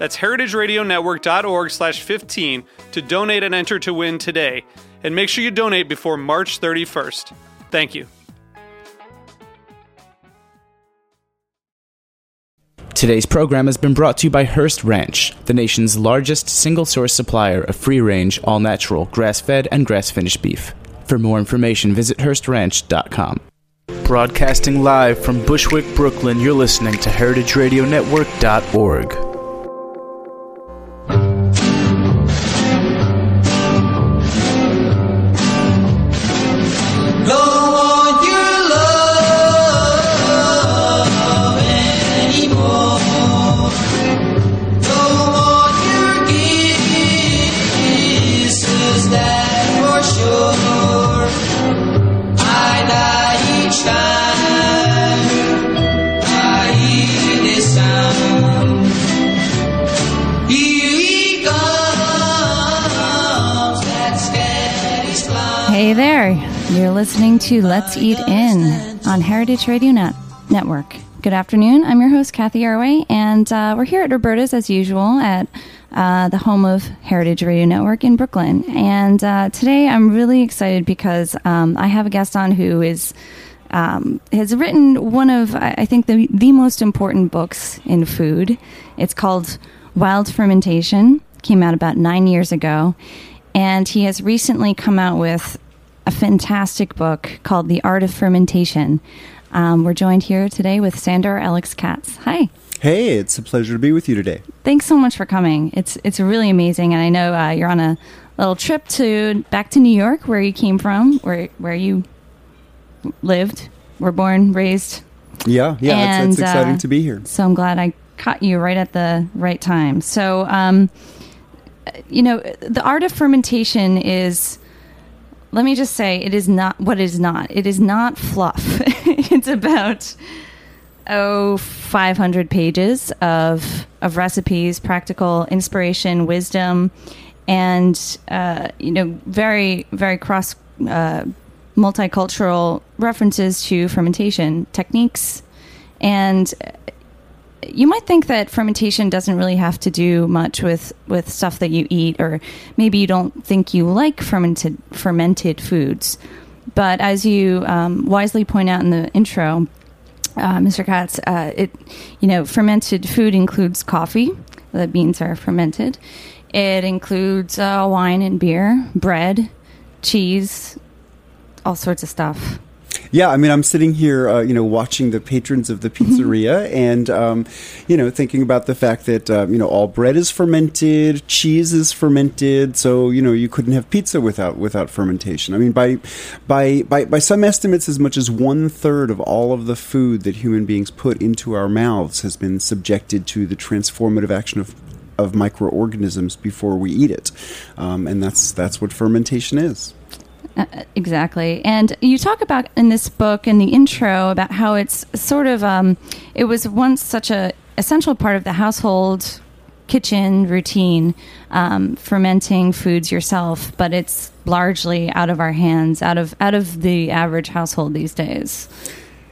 That's heritageradionetwork.org slash 15 to donate and enter to win today. And make sure you donate before March 31st. Thank you. Today's program has been brought to you by Hearst Ranch, the nation's largest single source supplier of free range, all natural, grass fed, and grass finished beef. For more information, visit HearstRanch.com. Broadcasting live from Bushwick, Brooklyn, you're listening to HeritageRadioNetwork.org. to Let's Eat In on Heritage Radio Net- Network. Good afternoon. I'm your host, Cathy Erway, and uh, we're here at Roberta's as usual at uh, the home of Heritage Radio Network in Brooklyn. And uh, today I'm really excited because um, I have a guest on who is. Um, has written one of, I think, the, the most important books in food. It's called Wild Fermentation, came out about nine years ago. And he has recently come out with a fantastic book called The Art of Fermentation. Um, we're joined here today with Sandor Alex Katz. Hi. Hey, it's a pleasure to be with you today. Thanks so much for coming. It's it's really amazing, and I know uh, you're on a little trip to back to New York, where you came from, where where you lived, were born, raised. Yeah, yeah, And, it's, it's exciting uh, to be here. So I'm glad I caught you right at the right time. So, um, you know, the art of fermentation is. Let me just say, it is not what it is not. It is not fluff. it's about oh 500 pages of of recipes, practical inspiration, wisdom, and uh, you know, very very cross uh, multicultural references to fermentation techniques and you might think that fermentation doesn't really have to do much with with stuff that you eat or maybe you don't think you like fermented fermented foods. But as you um, wisely point out in the intro uh, mr katz uh, it you know fermented food includes coffee the beans are fermented. It includes uh, wine and beer bread cheese all sorts of stuff Yeah, I mean, I'm sitting here, uh, you know, watching the patrons of the pizzeria, and um, you know, thinking about the fact that um, you know all bread is fermented, cheese is fermented, so you know you couldn't have pizza without without fermentation. I mean, by by by by some estimates, as much as one third of all of the food that human beings put into our mouths has been subjected to the transformative action of of microorganisms before we eat it, um, and that's that's what fermentation is. Uh, exactly. And you talk about in this book in the intro about how it's sort of um, it was once such a essential part of the household kitchen routine um, fermenting foods yourself but it's largely out of our hands out of out of the average household these days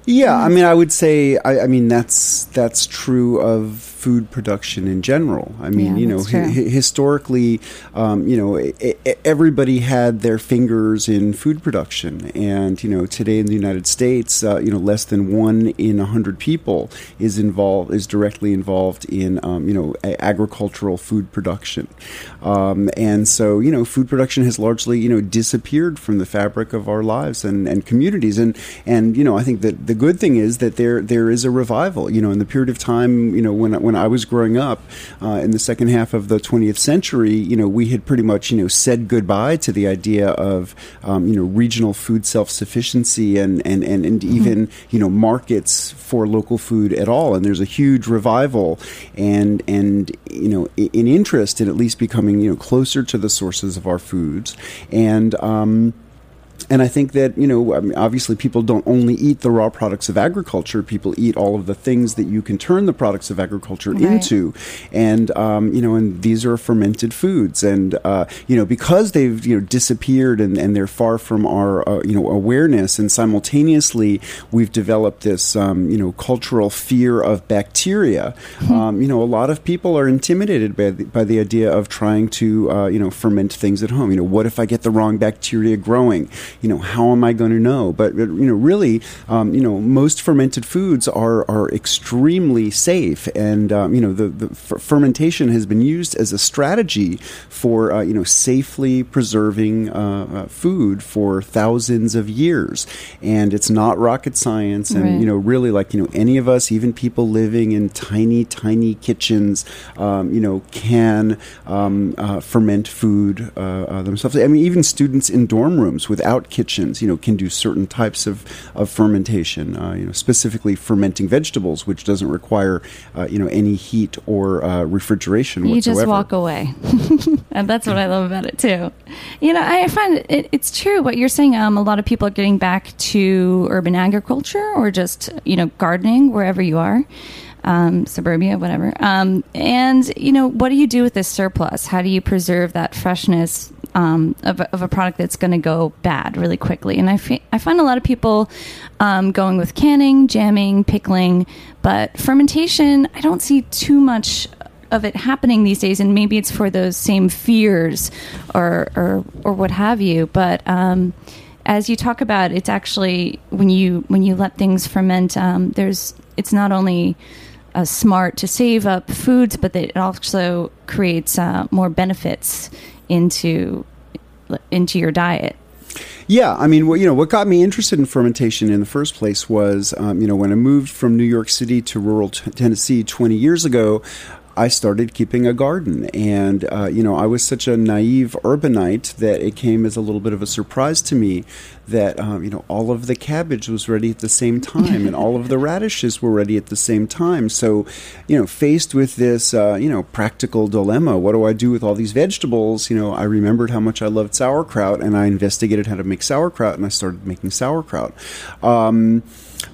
Yeah, I mean, I would say, I, I mean, that's that's true of food production in general. I mean, Yeah, you know, hi- historically, um, you know, everybody had their fingers in food production, and you know, today in the United States, uh, you know, less than one in a hundred people is involved is directly involved in um, you know a- agricultural food production, um, and so you know, food production has largely you know disappeared from the fabric of our lives and, and communities, and and you know, I think that the good thing is that there there is a revival. You know, in the period of time, you know, when when I was growing up uh, in the second half of the 20th century, you know, we had pretty much you know said goodbye to the idea of um, you know regional food self sufficiency and and and, and even you know markets for local food at all. And there's a huge revival and and you know in interest in at least becoming you know closer to the sources of our foods and. Um, and I think that you know, I mean, obviously, people don't only eat the raw products of agriculture. People eat all of the things that you can turn the products of agriculture Right. into, and um, you know, and these are fermented foods. And uh, you know, because they've you know disappeared and, and they're far from our uh, you know awareness, and simultaneously, we've developed this um, you know cultural fear of bacteria. um, you know, a lot of people are intimidated by the, by the idea of trying to uh, you know ferment things at home. You know, what if I get the wrong bacteria growing? You know, how am I going to know? But you know, really, um, you know, most fermented foods are are extremely safe, and um, you know, the, the f- fermentation has been used as a strategy for uh, you know safely preserving uh, uh, food for thousands of years, and it's not rocket science, and Right. you know, really, like you know, any of us, even people living in tiny, tiny kitchens, um, you know, can um, uh, ferment food uh, uh, themselves. I mean, even students in dorm rooms without kitchens, you know, can do certain types of, of fermentation. Uh, you know, specifically fermenting vegetables, which doesn't require uh, you know any heat or uh, refrigeration You whatsoever. just walk away. and that's what I love about it too. You know, I find it, it's true what you're saying. Um, a lot of people are getting back to urban agriculture or just, you know, gardening wherever you are. Um, suburbia, whatever. Um, and, you know, what do you do with this surplus? How do you preserve that freshness um, of, of a product that's going to go bad really quickly? And I find a lot of people um, going with canning, jamming, pickling, but fermentation, I don't see too much of it happening these days, and maybe it's for those same fears or or or what have you. But um, as you talk about, it's actually when you when you let things ferment, um, there's it's not only uh, smart to save up foods, but it also creates uh, more benefits into into your diet. Yeah, I mean, what you know, what got me interested in fermentation in the first place was, um, you know, when I moved from New York City to rural t- Tennessee 20 years ago. I started keeping a garden, and uh, you know, I was such a naive urbanite that it came as a little bit of a surprise to me that um, you know all of the cabbage was ready at the same time, and all of the radishes were ready at the same time. So, you know, faced with this, uh, you know, practical dilemma, what do I do with all these vegetables? You know, I remembered how much I loved sauerkraut, and I investigated how to make sauerkraut, and I started making sauerkraut. Um,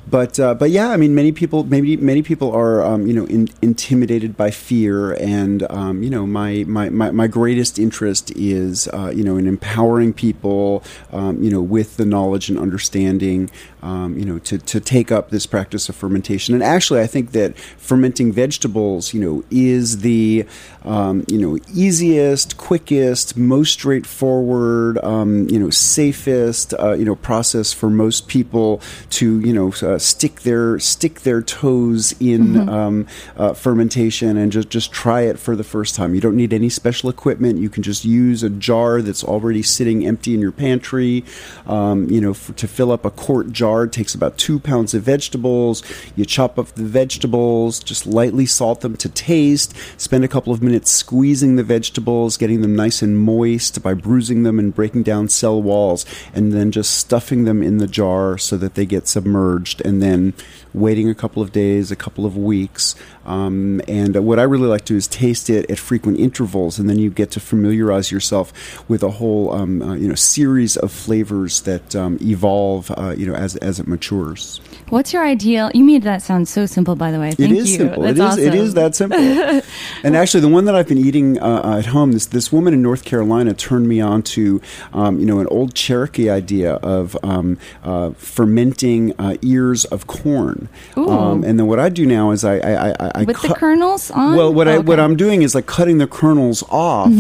but uh, but yeah, I mean, many people maybe many people are um, you know in, intimidated by fear, and um, you know my, my, my, my greatest interest is uh, you know in empowering people um, you know with the knowledge and understanding um, you know to, to take up this practice of fermentation. And actually, I think that fermenting vegetables you know is the um, you know easiest, quickest, most straightforward um, you know safest uh, you know process for most people to you know uh, stick their stick their toes in um, uh, fermentation and just just try it for the first time. You don't need any special equipment. You can just use a jar that's already sitting empty in your pantry. Um, you know, for, to fill up a quart jar it takes about two pounds of vegetables. You chop up the vegetables, just lightly salt them to taste. Spend a couple of minutes squeezing the vegetables, getting them nice and moist by bruising them and breaking down cell walls, and then just stuffing them in the jar so that they get submerged, and then waiting a couple of days, a couple of weeks. Um, and uh, what I really like to do is taste it at frequent intervals, and then you get to familiarize yourself with a whole um, uh, you know series of flavors that um, evolve uh, you know as as it matures. What's your ideal? You made that sound so simple, by the way. Thank it is you. simple. That's it is. It awesome. is that simple. and actually, the one that I've been eating uh, at home, this this woman in North Carolina turned me on to, um, you know, an old Cherokee idea of um, uh, fermenting uh, ears of corn. Um, and then what I do now is I, I, I, I with the kernels on. Well, what I Oh, what okay. Mm-hmm. I'm doing is like cutting the kernels off,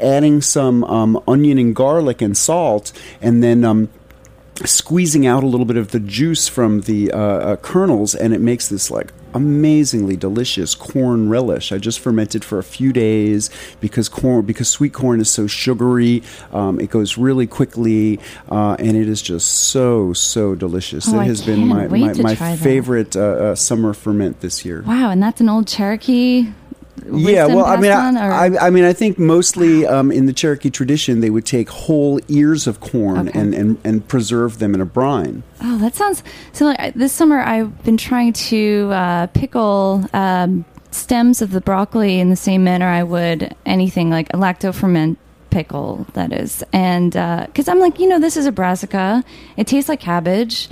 adding some um, onion and garlic and salt, and then. Um, Squeezing out a little bit of the juice from the uh, uh, kernels, and it makes this like amazingly delicious corn relish. I just fermented for a few days because corn, because sweet corn is so sugary. Um, it goes really quickly, uh, and it is just so so delicious. Oh, it has been my my, my favorite uh, uh, summer ferment this year. Wow, and that's an old Cherokee. Yeah, well, I mean, on, I, I, mean, I think mostly um, in the Cherokee tradition, they would take whole ears of corn Okay. and, and, and preserve them in a brine. Oh, that sounds so. Like, this summer, I've been trying to uh, pickle um, stems of the broccoli in the same manner I would anything like a lacto ferment pickle. That is, and because I'm like, you know, this is a brassica. It tastes like cabbage.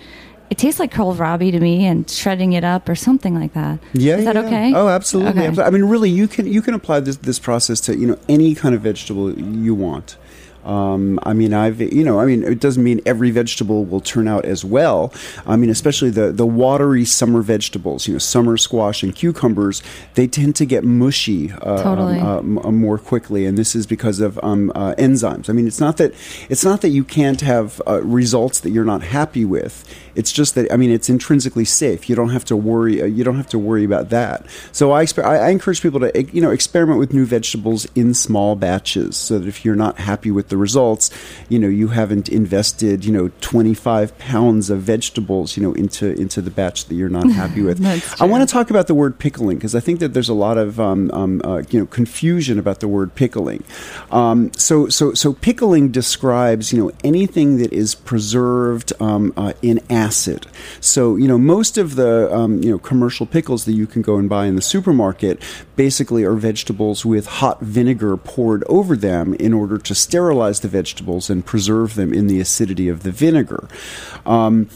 It tastes like kohlrabi to me, and shredding it up or something like that. Yeah, is that yeah. okay? Oh, absolutely. Okay. I mean, really, you can you can apply this this process to you know any kind of vegetable you want. Um, I mean, I've you know, I mean, it doesn't mean every vegetable will turn out as well. I mean, especially the the watery summer vegetables, you know, summer squash and cucumbers, they tend to get mushy uh, Totally. um, uh, m- uh, more quickly, and this is because of um, uh, enzymes. I mean, it's not that it's not that you can't have uh, results that you're not happy with. It's just that I mean, it's intrinsically safe. You don't have to worry. Uh, you don't have to worry about that. So I, exper- I, I encourage people to you know experiment with new vegetables in small batches, so that if you're not happy with the results, you know you haven't invested you know 25 pounds of vegetables you know into into the batch that you're not happy with. I want to talk about the word pickling because I think that there's a lot of um, um, uh, you know confusion about the word pickling. Um, so so so pickling describes you know anything that is preserved um, uh, in acid. So you know most of the um, you know commercial pickles that you can go and buy in the supermarket basically are vegetables with hot vinegar poured over them in order to sterilize the vegetables and preserve them in the acidity of the vinegar. Um,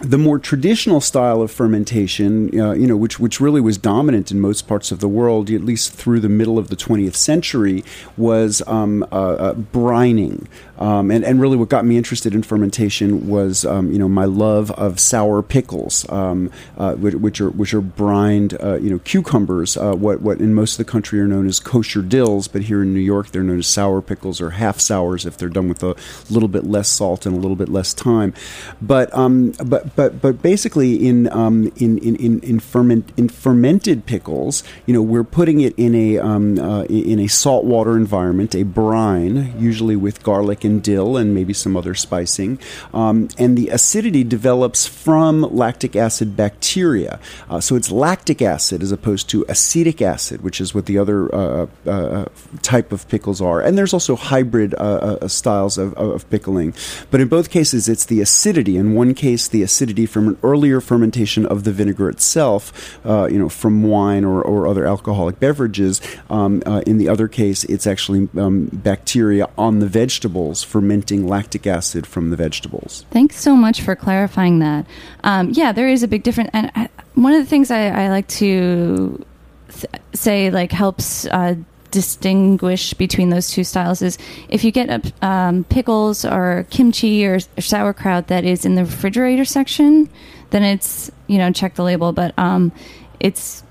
the more traditional style of fermentation, uh, you know, which which really was dominant in most parts of the world, at least through the middle of the 20th century, was um, uh, uh, brining. Um, and, and really, what got me interested in fermentation was, um, you know, my love of sour pickles, um, uh, which, which are which are brined, uh, you know, cucumbers. Uh, what what in most of the country are known as kosher dills, but here in New York they're known as sour pickles or half sours if they're done with a little bit less salt and a little bit less time. But um, but but but basically in um, in in in, in ferment in fermented pickles, you know, we're putting it in a um, uh, in a saltwater environment, a brine, usually with garlic dill and maybe some other spicing, um, and the acidity develops from lactic acid bacteria. Uh, so it's lactic acid as opposed to acetic acid, which is what the other uh, uh, type of pickles are. And there's also hybrid uh, uh, styles of, of pickling, but in both cases, it's the acidity. In one case, the acidity from an earlier fermentation of the vinegar itself, uh, you know, from wine or, or other alcoholic beverages. Um, uh, in the other case, it's actually um, bacteria on the vegetables fermenting lactic acid from the vegetables. Thanks so much for clarifying that. Um, yeah, there is a big difference. And I, one of the things I, I like to th- say, like, helps uh, distinguish between those two styles is if you get uh, um, pickles or kimchi or, or sauerkraut that is in the refrigerator section, then it's you know check the label, but um, it's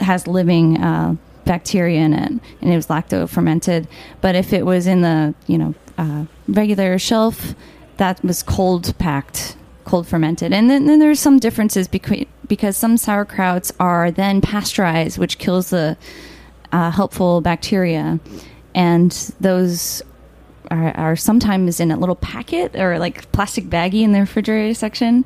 has living uh, bacteria in it, and it was lacto fermented. But if it was in the you know uh, regular shelf, that was cold packed, cold fermented. And then, then there's some differences between because some sauerkrauts are then pasteurized, which kills the uh, helpful bacteria, and those are, are sometimes in a little packet or like plastic baggie in the refrigerator section,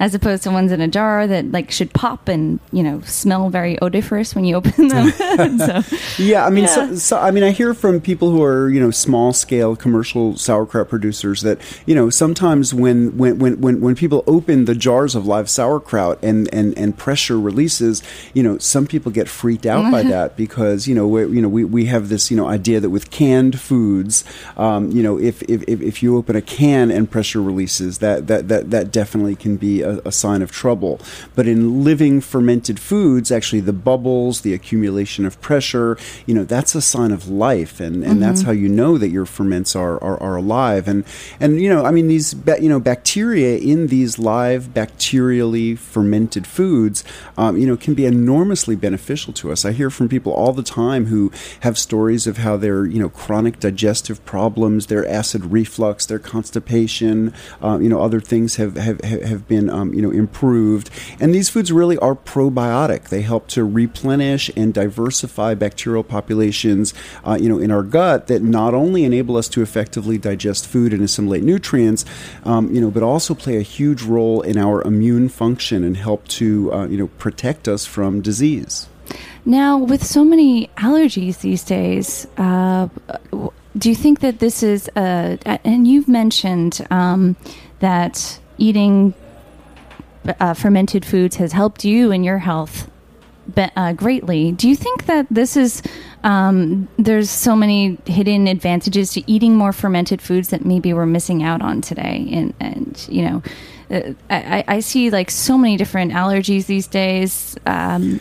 as opposed to ones in a jar that like should pop and you know smell very odoriferous when you open them. so, Yeah, I mean, Yeah. So, so I mean, I hear from people who are you know small scale commercial sauerkraut producers that you know sometimes when when when when, when people open the jars of live sauerkraut and, and and pressure releases, you know, some people get freaked out by that because you know we, you know we, we have this you know idea that with canned foods, um, um, you know, if, if, if you open a can and pressure releases, that that that, that definitely can be a, a sign of trouble. But in living fermented foods, actually, the bubbles, the accumulation of pressure, you know, that's a sign of life, and, and that's how you know that your ferments are, are, are alive. And and you know, I mean, these you know bacteria in these live bacterially fermented foods, um, you know, can be enormously beneficial to us. I hear from people all the time who have stories of how their you know chronic digestive problems, their acid reflux, their constipation, uh, you know, other things have have, have been um, you know improved. And these foods really are probiotic. They help to replenish and diversify bacterial populations, uh, you know, in our gut that not only enable us to effectively digest food and assimilate nutrients, um, you know, but also play a huge role in our immune function and help to uh, you know protect us from disease. Now, with so many allergies these days, uh, do you think that this is, uh, and you've mentioned um, that eating uh, fermented foods has helped you in your health uh, greatly. Do you think that this is, um, there's so many hidden advantages to eating more fermented foods that maybe we're missing out on today? And, and you know, uh, I, I see like so many different allergies these days. Um,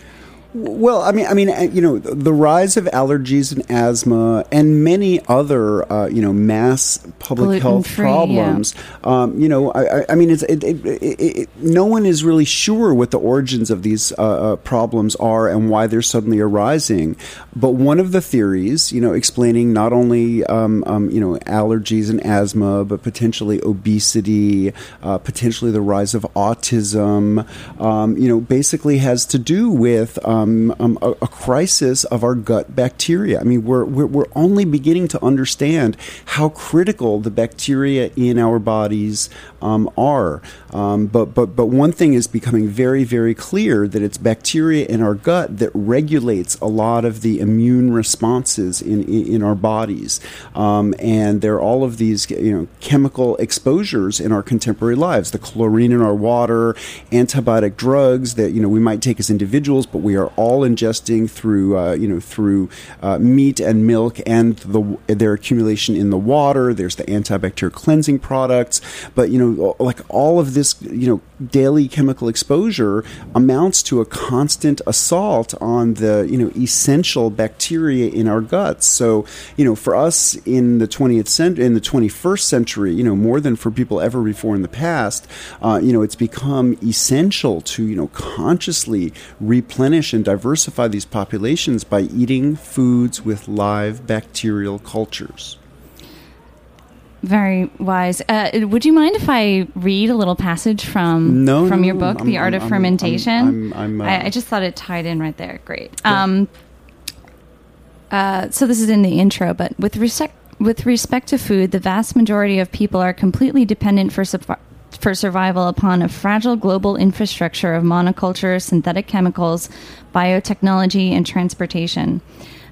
Well, I mean, I mean, uh, you know, the rise of allergies and asthma and many other, uh, you know, mass public health Gluten-free, problems. Um, you know, I, I- mean, it's it, it, it, it, no one is really sure what the origins of these uh, uh, problems are and why they're suddenly arising. But one of the theories, you know, explaining not only um, um, you know allergies and asthma, but potentially obesity, uh, potentially the rise of autism, um, you know, basically has to do with um, um, a, a crisis of our gut bacteria. I mean, we're, we're, we're only beginning to understand how critical the bacteria in our bodies um, are. Um, but, but, but one thing is becoming very, very clear that it's bacteria in our gut that regulates a lot of the immune responses in, in, in our bodies. Um, and there are all of these you know, chemical exposures in our contemporary lives the chlorine in our water, antibiotic drugs that you know, we might take as individuals, but we are all ingesting through, uh, you know, through uh, meat and milk and the, their accumulation in the water. There's the antibacterial cleansing products. But, you know, like all of this, you know, daily chemical exposure amounts to a constant assault on the, you know, essential bacteria in our guts. So, you know, for us in the 20th century, in the 21st century, you know, more than for people ever before in the past, uh, you know, it's become essential to, you know, consciously replenish and diversify these populations by eating foods with live bacterial cultures. Very wise. Uh, would you mind if I read a little passage from No, from your book, I'm- The Art I'm- of Fermentation? I'm- uh, I, I just thought it tied in right there. Great. Um, uh, so this is in the intro, but with respect with respect to food, the vast majority of people are completely dependent for sup- for survival upon a fragile global infrastructure of monoculture, synthetic chemicals, biotechnology, and transportation.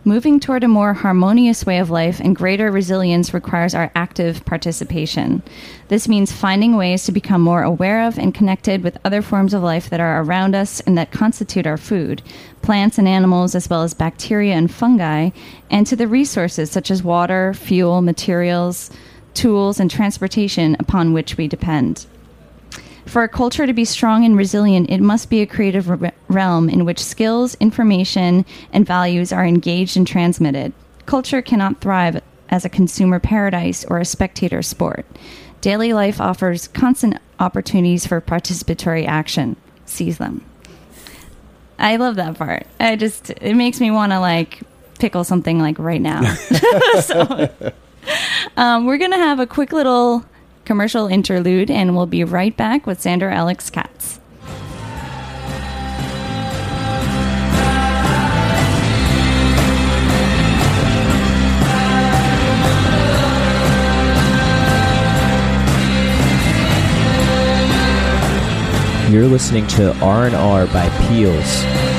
Moving toward a more harmonious way of life and greater resilience requires our active participation. This means finding ways to become more aware of and connected with other forms of life that are around us and that constitute our food plants and animals, as well as bacteria and fungi, and to the resources such as water, fuel, materials, tools, and transportation upon which we depend. For a culture to be strong and resilient, it must be a creative re- realm in which skills, information, and values are engaged and transmitted. Culture cannot thrive as a consumer paradise or a spectator sport. Daily life offers constant opportunities for participatory action. Seize them. I love that part. I just it makes me want to like pickle something like right now. so um, we're gonna have a quick little commercial interlude, and we'll be right back with Sandor Alex Katz. You're listening to R&R by Peels.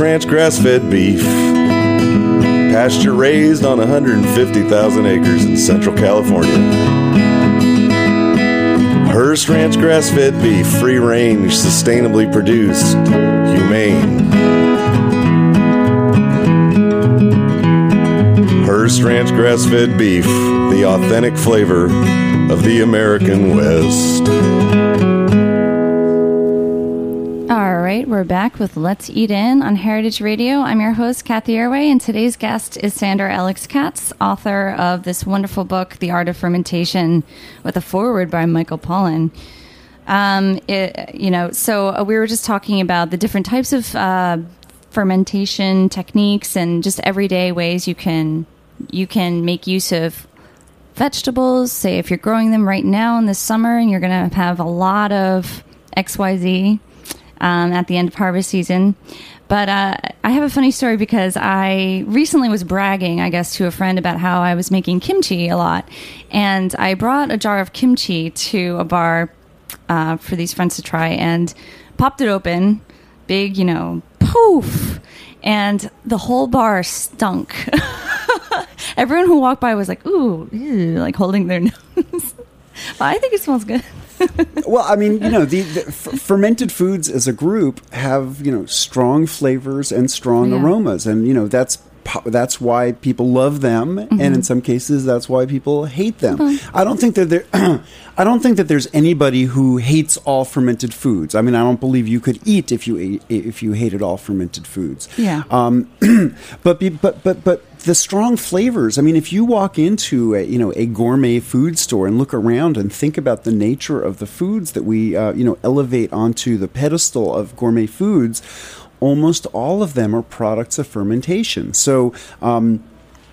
Ranch grass fed beef. Pasture raised on 150,000 acres in Central California. Hearst Ranch grass fed beef, free range, sustainably produced, humane. Hearst Ranch grass fed beef, the authentic flavor of the American West. Right, we're back with Let's Eat In on Heritage Radio. I'm your host, Cathy Erway, and today's guest is Sandor Alex Katz, author of this wonderful book, The Art of Fermentation, with a foreword by Michael Pollan. Um, it, you know, so uh, we were just talking about the different types of uh, fermentation techniques and just everyday ways you can you can make use of vegetables. Say if you're growing them right now in the summer, and you're going to have a lot of X Y Z um, at the end of harvest season. But uh, I have a funny story because I recently was bragging, I guess, to a friend about how I was making kimchi a lot. And I brought a jar of kimchi to a bar uh, for these friends to try and popped it open. Big, you know, poof. And the whole bar stunk. Everyone who walked by was like, ooh, ew, like holding their nose. I think it smells good. well, I mean, you know, the, the f- fermented foods as a group have you know strong flavors and strong Yeah. aromas, and you know that's that's why people love them, and in some cases that's why people hate them. I don't think that there, I don't think that there's anybody who hates all fermented foods. I mean, I don't believe you could eat if you ate, if you hated all fermented foods. Yeah. Um, but be, but but but the strong flavors. I mean, if you walk into a, you know a gourmet food store and look around and think about the nature of the foods that we uh, you know elevate onto the pedestal of gourmet foods, almost all of them are products of fermentation. So. Um,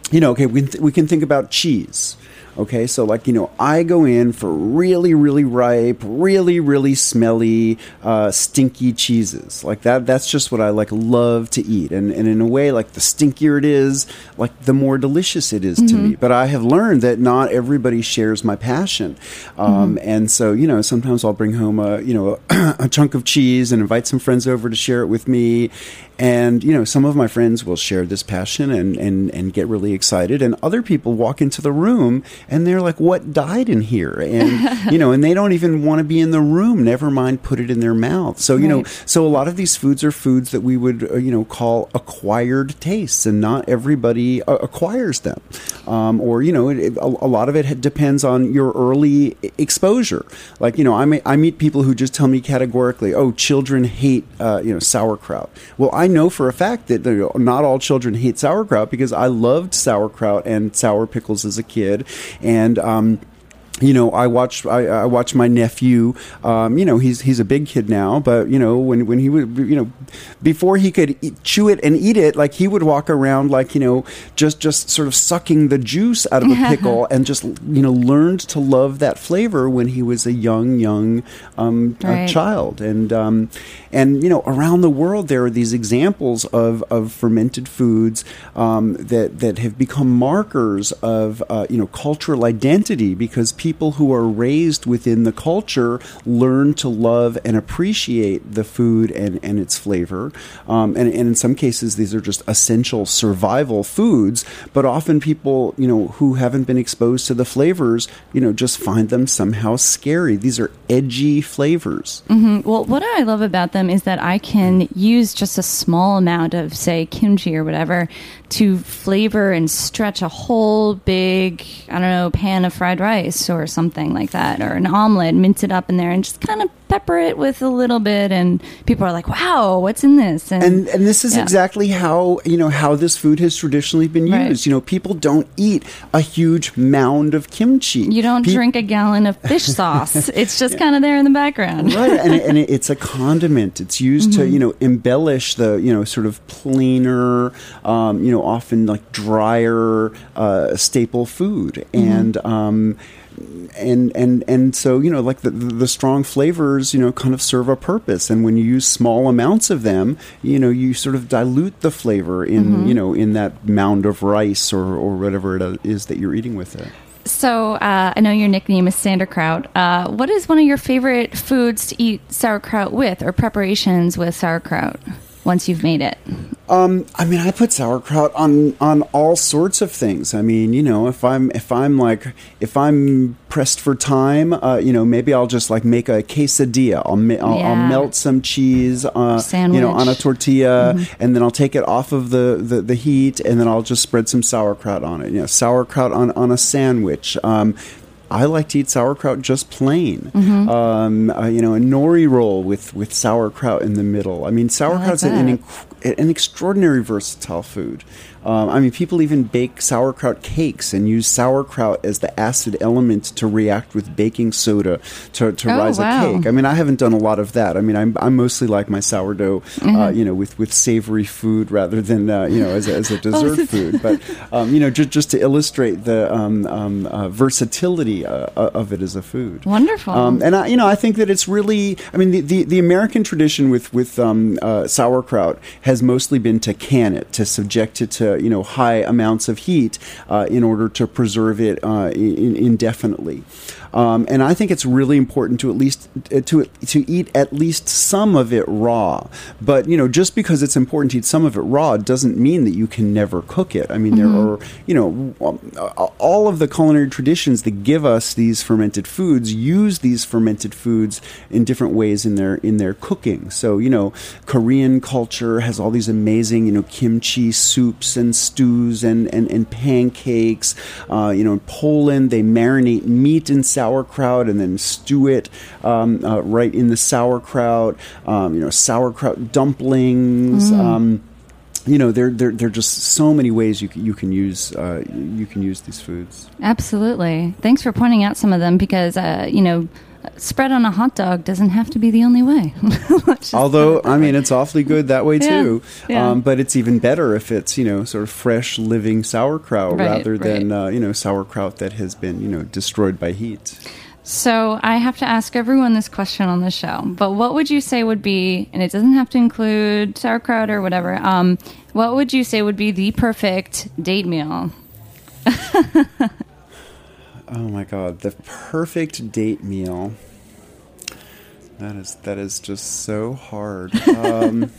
you know, okay, we th- we can think about cheese. Okay, so like, you know, I go in for really, really ripe, really, really smelly, uh, stinky cheeses. Like that, that's just what I like love to eat. And, and in a way, like the stinkier it is, like the more delicious it is to me. But I have learned that not everybody shares my passion. Um, And so, you know, sometimes I'll bring home a, you know, a chunk of cheese and invite some friends over to share it with me. And, you know, some of my friends will share this passion and, and, and get really excited. And other people walk into the room and they're like, what died in here? And, you know, and they don't even want to be in the room, never mind put it in their mouth. So, you know, so a lot of these foods are foods that we would, uh, you know, call acquired tastes, and not everybody uh, acquires them. Um, or, you know, it, it- a, a lot of it depends on your early exposure. Like, you know, I, may, I meet people who just tell me categorically, oh, children hate, uh, you know, sauerkraut. Well, I know for a fact that not all children hate sauerkraut because I loved sauerkraut and sour pickles as a kid. And, um, you know, I watch I, I watch my nephew. Um, you know, he's he's a big kid now, but you know, when when he would, you know, before he could eat, chew it and eat it, like he would walk around like you know, just just sort of sucking the juice out of a pickle, and just you know, learned to love that flavor when he was a young young um, Right. child, and um, and you know, around the world there are these examples of of fermented foods um, that that have become markers of uh, you know cultural identity because people who are raised within the culture learn to love and appreciate the food and, and its flavor. Um, and, and in some cases, these are just essential survival foods. But often, people you know who haven't been exposed to the flavors, you know, just find them somehow scary. These are edgy flavors. Well, what I love about them is that I can use just a small amount of, say, kimchi or whatever to flavor and stretch a whole big, I don't know, pan of fried rice or something like that, or an omelet, mince it up in there and just kind of pepper it with a little bit. And people are like, wow, what's in this? and and this is Yeah. exactly how you know how this food has traditionally been Right. used. You know, people don't eat a huge mound of kimchi. you don't Pe- drink a gallon of fish sauce. It's just kind of there in the background. right and, and it- it's a condiment it's used Mm-hmm. to you know embellish the you know sort of plainer um, you know often like drier uh, staple food Mm-hmm. and um, and and and so you know like the, the strong flavors you know kind of serve a purpose and when you use small amounts of them you know you sort of dilute the flavor in Mm-hmm. you know in that mound of rice or or whatever it is that you're eating with it So uh, I know your nickname is Sandorkraut. Uh, what is one of your favorite foods to eat sauerkraut with, or preparations with sauerkraut? Once you've made it? I mean, I put sauerkraut on on all sorts of things. I mean, you know, if I'm if I'm like if I'm pressed for time, uh, you know, maybe I'll just like make a quesadilla. I'll ma- I'll, I'll melt some cheese, uh, you know, Mm-hmm. on a tortilla, and then I'll take it off of the, the the heat, and then I'll just spread some sauerkraut on it. You know, sauerkraut on on a sandwich. Um, I like to eat sauerkraut just plain. Mm-hmm. Um, uh, you know, a nori roll with, with sauerkraut in the middle. I mean, sauerkraut's an, an, that. inc- an extraordinary versatile food. Um, I mean, people even bake sauerkraut cakes and use sauerkraut as the acid element to react with baking soda to, to Oh, rise wow. a cake. I mean, I haven't done a lot of that. I mean, I'm, I'm mostly like my sourdough, Mm-hmm. uh, you know, with, with savory food rather than, uh, you know, as a, as Oh, a dessert food. But, um, you know, just, just to illustrate the um, um, uh, versatility uh, uh, of it as a food. Wonderful. Um, and I, you know, I think that it's really. I mean, the, the, the American tradition with with um, uh, sauerkraut has mostly been to can it, to subject it to you know high amounts of heat uh, in order to preserve it uh, in, indefinitely. Um, and I think it's really important to at least uh, to to eat at least some of it raw. But you know, just because it's important to eat some of it raw doesn't mean that you can never cook it. I mean, there are you know uh, all of the culinary traditions that give us these fermented foods use these fermented foods in different ways in their in their cooking. So you know, Korean culture has all these amazing you know kimchi soups and stews and and, and pancakes. Uh, you know, in Poland they marinate meat in sauerkraut and then stew it um, uh, right in the sauerkraut. Um, you know, sauerkraut dumplings. Um, you know, there, there, there are just so many ways you can, you can use uh, you can use these foods. Absolutely. Thanks for pointing out some of them because, uh, you know, spread on a hot dog doesn't have to be the only way. Although, put it that I mean, it's awfully good that way Yeah, too. yeah. Um, but it's even better if it's you know sort of fresh, living sauerkraut Right, rather than right. uh, you know sauerkraut that has been you know destroyed by heat. So I have to ask everyone this question on the show. But what would you say would be, and it doesn't have to include sauerkraut or whatever, um, what would you say would be the perfect date meal? Oh my god, the perfect date meal. That is that is just so hard. Um,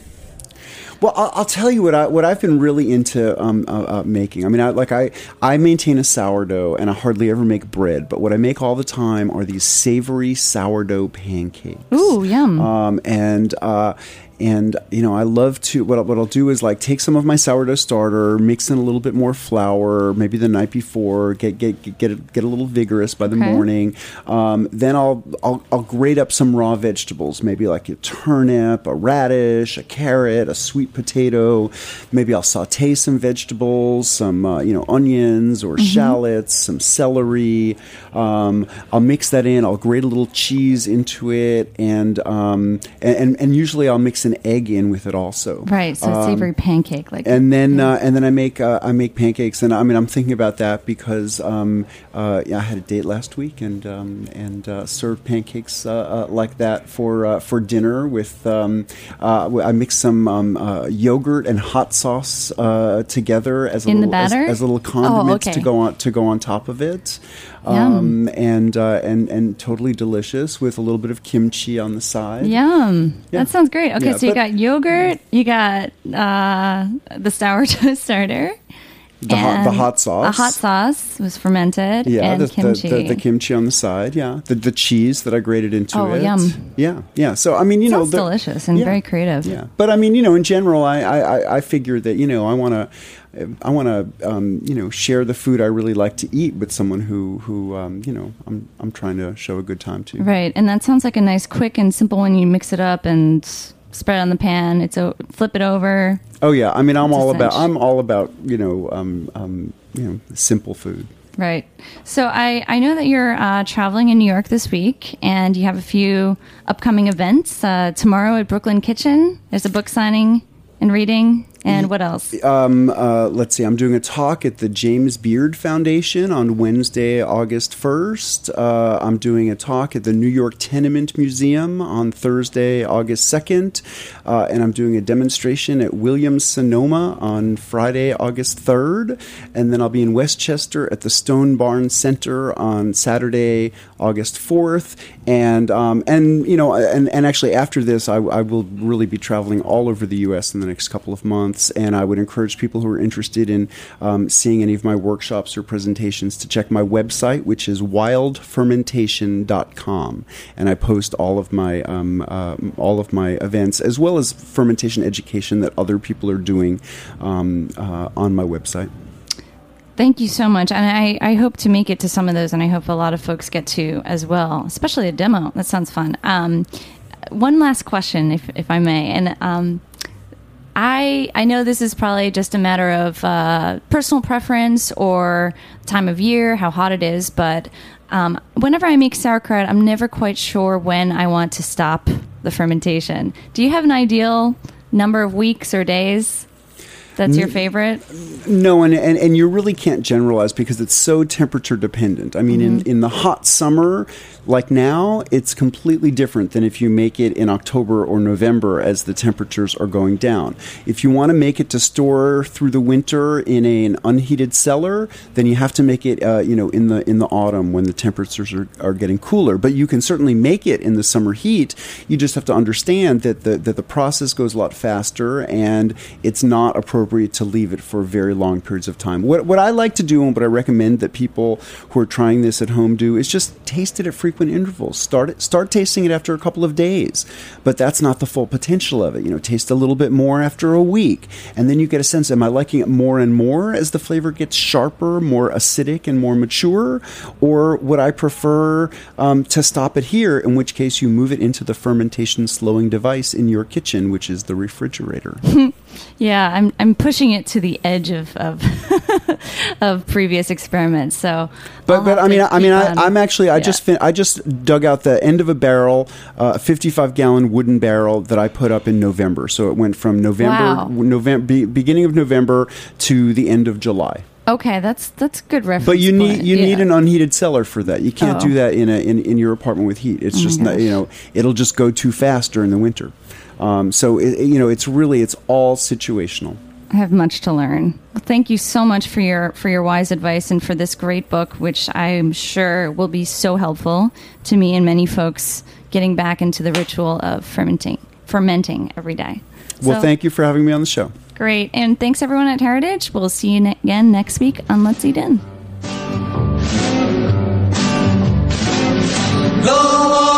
well, I'll, I'll tell you what I what I've been really into um, uh, uh, making. I mean, I, like I I maintain a sourdough, and I hardly ever make bread. But what I make all the time are these savory sourdough pancakes. Ooh, yum. Um, and uh, and you know, I love to. What, what I'll do is like take some of my sourdough starter, mix in a little bit more flour, maybe the night before, get get get get, a little vigorous by the Okay. morning. Um, then I'll, I'll I'll grate up some raw vegetables, maybe like a turnip, a radish, a carrot, a sweet potato. Maybe I'll saute some vegetables, some uh, you know onions or shallots, some celery. Um, I'll mix that in. I'll grate a little cheese into it, and um, and, and and usually I'll mix an egg in with it also. Right, so savory pancake. like And then uh, and then I make uh, I make pancakes, and I mean I'm thinking about that because um, uh, yeah, I had a date last week and um, and uh, served pancakes uh, uh, like that for uh, for dinner with um, uh, I mixed some um, uh, yogurt and hot sauce uh, together as a In the little as, batter? as a little Oh, condiments okay. to go on to go on top of it. Um, and uh, and and totally delicious with a little bit of kimchi on the side. Yum. Yeah. That sounds great. Okay, Yeah, so you got yogurt, you got uh, the sourdough starter. The hot- the hot sauce. The hot sauce was fermented. Yeah, and the, kimchi. The, the, the kimchi on the side. Yeah, the the cheese that I grated into Oh, it. yum. Yeah, yeah. So I mean, you know, Sounds the- delicious and yeah, very creative. Yeah, but I mean, you know, in general, I I, I- I figure that you know I want to. I want to, um, you know, share the food I really like to eat with someone who, who, um, you know, I'm, I'm trying to show a good time to. Right, and that sounds like a nice, quick, and simple one. You mix it up and spread it on the pan. It's a flip it over. Oh yeah, I mean, I'm all about. I'm all about, you know, um, um, you know, simple food. Right. So I, I know that you're uh, traveling in New York this week, and you have a few upcoming events. Uh, tomorrow at Brooklyn Kitchen, there's a book signing and reading. And what else? Um, uh, let's see. I'm doing a talk at the James Beard Foundation on Wednesday, August 1st. Uh, I'm doing a talk at the New York Tenement Museum on Thursday, August 2nd. Uh, and I'm doing a demonstration at Williams Sonoma on Friday, August 3rd. And then I'll be in Westchester at the Stone Barn Center on Saturday, August 4th. And, um, and you know, and, and actually after this, I, I will really be traveling all over the U.S. in the next couple of months. And I would encourage people who are interested in um, seeing any of my workshops or presentations to check my website, which is wildfermentation.com. And I post all of my um, uh, all of my events as well as fermentation education that other people are doing um, uh, on my website. Thank you so much. And I, I hope to make it to some of those, and I hope a lot of folks get to as well, especially a demo. That sounds fun. Um, one last question, if, if I may. And um, I I know this is probably just a matter of uh, personal preference or time of year, how hot it is, but um, whenever I make sauerkraut, I'm never quite sure when I want to stop the fermentation. Do you have an ideal number of weeks or days? That's your favorite? No, and, and, and you really can't generalize because it's so temperature dependent. I mean, in, in the hot summer, like now, it's completely different than if you make it in October or November as the temperatures are going down. If you want to make it to store through the winter in a, an unheated cellar, then you have to make it, uh, you know, in the in the autumn when the temperatures are, are getting cooler. But you can certainly make it in the summer heat. You just have to understand that the that the process goes a lot faster, and it's not appropriate to leave it for very long periods of time. What what I like to do, and what I recommend that people who are trying this at home do, is just taste it at frequent intervals. Start it, start tasting it after a couple of days, but that's not the full potential of it. You know, taste a little bit more after a week, and then you get a sense: Am I liking it more and more as the flavor gets sharper, more acidic, and more mature, or would I prefer um, to stop it here? In which case, you move it into the fermentation slowing device in your kitchen, which is the refrigerator. Yeah, I'm I'm pushing it to the edge of of, of previous experiments. So, But I'll but I mean I, I mean I, I'm actually I yeah. just fin- I just dug out the end of a barrel, uh, a 55 gallon wooden barrel that I put up in November. So it went from November Wow. November be, beginning of November to the end of July. okay. That's that's good reference. But you need point. you need an unheated cellar for that. You can't Oh. do that in a in, in your apartment with heat. It's Oh just not, you know it'll just go too fast during the winter. Um, so it, you know it's really it's all situational. I have much to learn. Well, thank you so much for your for your wise advice and for this great book, which I'm sure will be so helpful to me and many folks getting back into the ritual of fermenting fermenting every day. Well, So, thank you for having me on the show. Great, and thanks everyone at Heritage. We'll see you ne- again next week on Let's Eat In. Don't